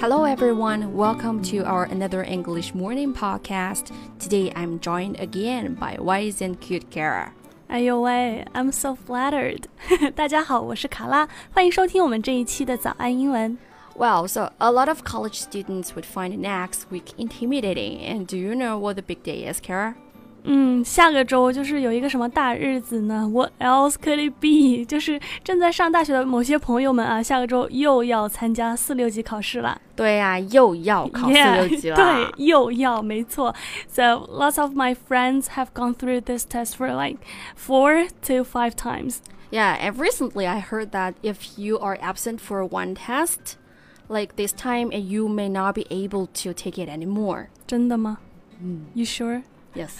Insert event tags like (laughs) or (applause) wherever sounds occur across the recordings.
Hello, everyone. Welcome to our another English morning podcast. Today, I'm joined again by wise and cute Kara. 哎呦喂，I'm so flattered (laughs) 。大家好，我是卡拉，欢迎收听我们这一期的早安英文。 Well, so a lot of college students would find next week intimidating. And do you know what the big day is, Kara? 嗯，下个周就是有一个什么大日子呢？What else could it be？就是正在上大学的某些朋友们啊，下个周又要参加四六级考试了。对呀、又要考四 Yeah，六级了。对，(laughs) 又要，没错。So lots of my friends have gone through this test for like four to five times. Yeah, and recently I heard that if you are absent for one test, like this time, and you may not be able to take it anymore. 真的吗？嗯，You sure？ Yes.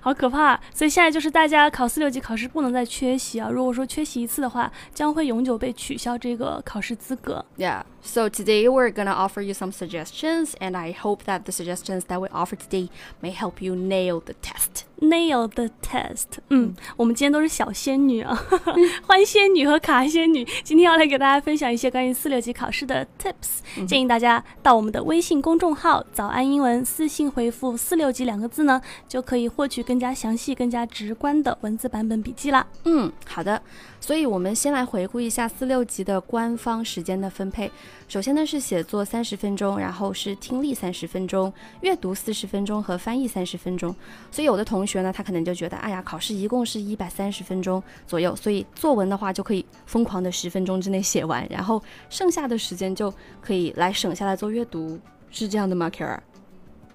好可怕！所以现在就是大家考四六级考试不能再缺席啊！如果说缺席一次的话，将会永久被取消这个考试资格。 Yeah. (laughs) So today we're gonna offer you some suggestions, and I hope that the suggestions that we offer today may help you nail the test. Nail the test。嗯，我们今天都是小仙女啊，(laughs) 欢仙女和卡仙女，今天要来给大家分享一些关于四六级考试的 tips。建议大家到我们的微信公众号“早安英文”私信回复“四六级”两个字呢，就可以获取更加详细、更加直观的文字版本笔记啦。嗯，好的。所以我们先来回顾一下四六级的官方时间的分配。首先呢是写作三十分钟，然后是听力三十分钟，阅读四十分钟和翻译三十分钟。所以有的同同学呢，他可能就觉得，哎呀，考试一共是一百三十分钟左右，所以作文的话就可以疯狂的十分钟之内写完，然后剩下的时间就可以来省下来做阅读，是这样的吗，Kara？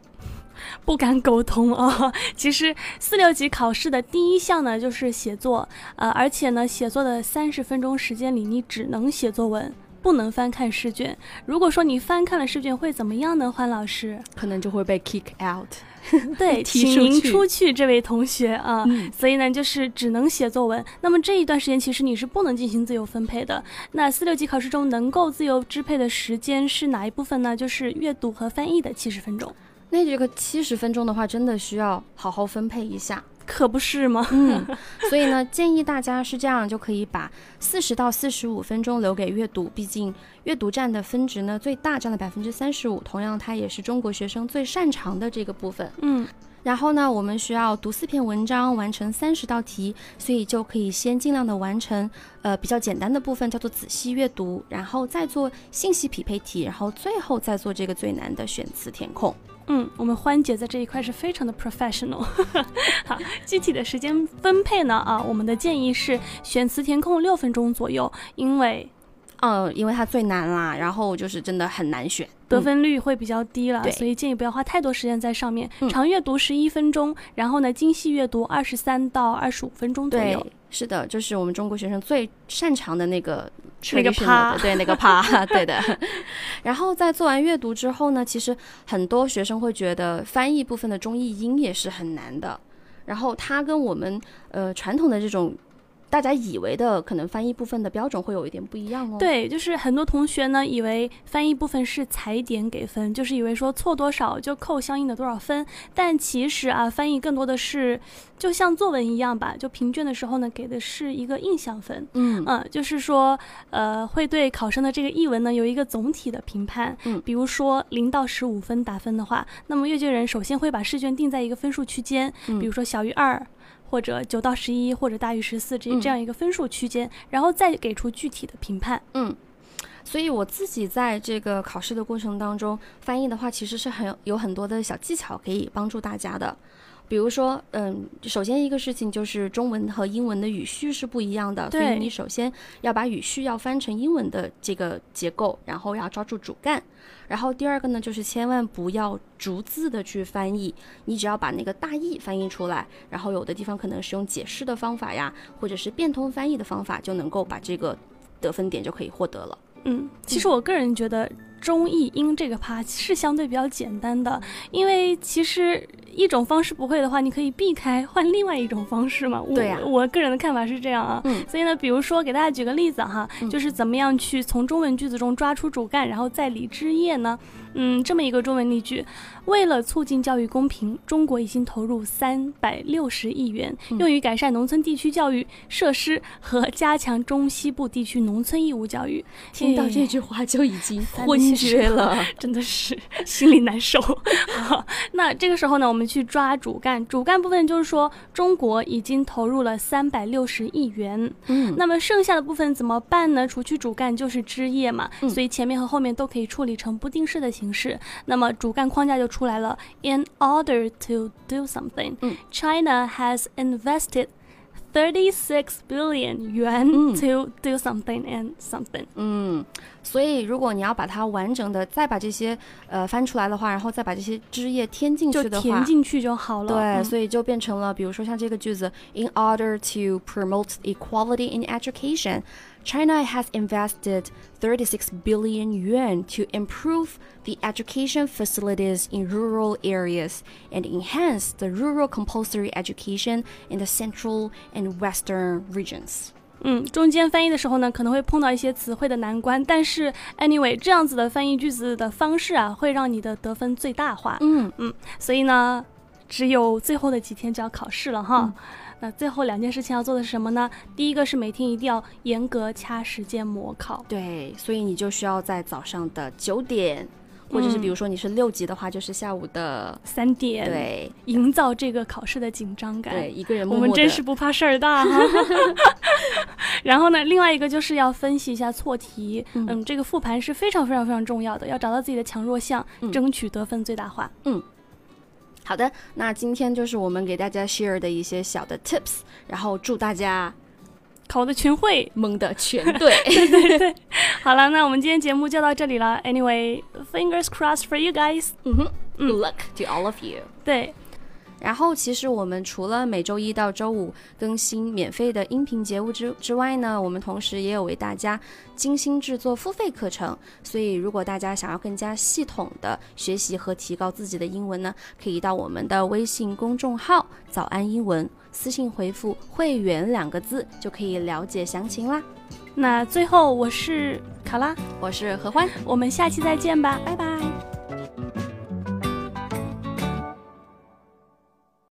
(laughs) 不敢沟通啊。其实四六级考试的第一项呢就是写作，呃，而且呢，写作的三十分钟时间里，你只能写作文。不能翻看试卷。如果说你翻看了试卷，会怎么样呢？欢老师，可能就会被 kick out。(laughs) (laughs) 对，请您出去，这位同学啊。嗯所以呢，就是只能写作文。那么这一段时间其实你是不能进行自由分配的。那四六级考试中能够自由支配的时间是哪一部分呢？就是阅读和翻译的七十分钟。那这个七十分钟的话，真的需要好好分配一下。可不是吗？嗯，所以呢，建议大家是这样，就可以把四十到四十五分钟留给阅读，毕竟阅读占的分值呢最大，占了百分之三十五，同样它也是中国学生最擅长的这个部分。嗯，然后呢，我们需要读四篇文章，完成三十道题，所以就可以先尽量的完成，呃，比较简单的部分叫做仔细阅读，然后再做信息匹配题，然后最后再做这个最难的选词填空。嗯，我们欢姐在这一块是非常的 professional。(laughs) 好，具体的时间分配呢？啊，我们的建议是选词填空六分钟左右，因为嗯，因为它最难啦，然后就是真的很难选，得分率会比较低了，对所以建议不要花太多时间在上面。嗯长阅读十一分钟，然后呢，精细阅读二十三到二十五分钟左对右。，是的，就是我们中国学生最擅长的那个那个趴对，那个趴，(laughs) 对的。然后在做完阅读之后呢，其实很多学生会觉得翻译部分的中译英也是很难的，然后它跟我们呃传统的这种大家以为的可能翻译部分的标准会有一点不一样哦。，对，就是很多同学呢，以为翻译部分是踩点给分，就是以为说错多少就扣相应的多少分，但其实啊，翻译更多的是就像作文一样吧，就评卷的时候呢，给的是一个印象分。嗯嗯，就是说，呃，会对考生的这个译文呢有一个总体的评判。嗯比如说零到十五分打分的话，那么阅卷人首先会把试卷定在一个分数区间，嗯比如说小于二。或者九到十一，或者大于十四，这嗯这样一个分数区间，然后再给出具体的评判。嗯。所以我自己在这个考试的过程当中，翻译的话其实是很有有很多的小技巧可以帮助大家的。比如说，嗯，首先一个事情就是中文和英文的语序是不一样的，所以你首先要把语序要翻成英文的这个结构，然后要抓住主干。然后第二个呢，就是千万不要逐字的去翻译，你只要把那个大意翻译出来，然后有的地方可能是用解释的方法呀，或者是变通翻译的方法，就能够把这个得分点就可以获得了。嗯，其实我个人觉得中译英这个趴是相对比较简单的，因为其实一种方式不会的话，你可以避开换另外一种方式嘛。我对呀我个人的看法是这样啊。嗯所以呢，比如说给大家举个例子哈，嗯就是怎么样去从中文句子中抓出主干，然后再理枝叶呢？嗯，这么一个中文例句：为了促进教育公平，中国已经投入三百六十亿元，嗯用于改善农村地区教育设施和加强中西部地区农村义务教育。听到哎这句话就已经 (laughs) 昏厥了，(laughs) 真的是心里难受。(laughs) 那这个时候呢，我们去抓主干，主干部分就是说中国已经投入了三百六十亿元。嗯，那么剩下的部分怎么办呢？除去主干就是枝叶嘛，嗯所以前面和后面都可以处理成不定式的形式。那么主干框架就出来了。In order to do something, 嗯 China has invested. Thirty-six billion yuan to do something and something。嗯，所以如果你要把它完整的再把这些呃翻出来的话，然后再把这些枝叶添进去的话，填进去就好了。对，嗯所以就变成了，比如说像这个句子，In order to promote equality in education, China has invested 36 billion yuan to improve the education facilities in rural areas and enhance the rural compulsory education in the central and western regions. 嗯，中间翻译的时候呢，可能会碰到一些词汇的难关，但是 anyway 这样子的翻译句子的方式啊，会让你的得分最大化。嗯所以呢，只有最后的几天就要考试了哈。 那最后两件事情要做的是什么呢？第一个是每天一定要严格掐时间模考。对，所以你就需要在早上的九点，或者是嗯比如说你是六级的话，就是下午的三点，，对营造这个考试的紧张感。对，一个人默我默的们真是不怕事儿大哈。(laughs) 然后呢，另外一个就是要分析一下错题。嗯嗯，这个复盘是非常非常非常重要的，要找到自己的强弱项，嗯争取得分最大化。好的，那今天就是我们给大家 share 的一些小的 tips，然后祝大家考的全会。蒙的全对。好了，那我们今天节目就到这里了。Anyway，fingers crossed for you guys。嗯哼，Good luck to all of you。对，然后，其实我们除了每周一到周五更新免费的音频节目之之外呢，我们同时也有为大家精心制作付费课程。所以，如果大家想要更加系统的学习和提高自己的英文呢，可以到我们的微信公众号“早安英文”，私信回复“会员”两个字，就可以了解详情啦。那最后我是卡拉，我是何欢，我们下期再见吧，拜拜。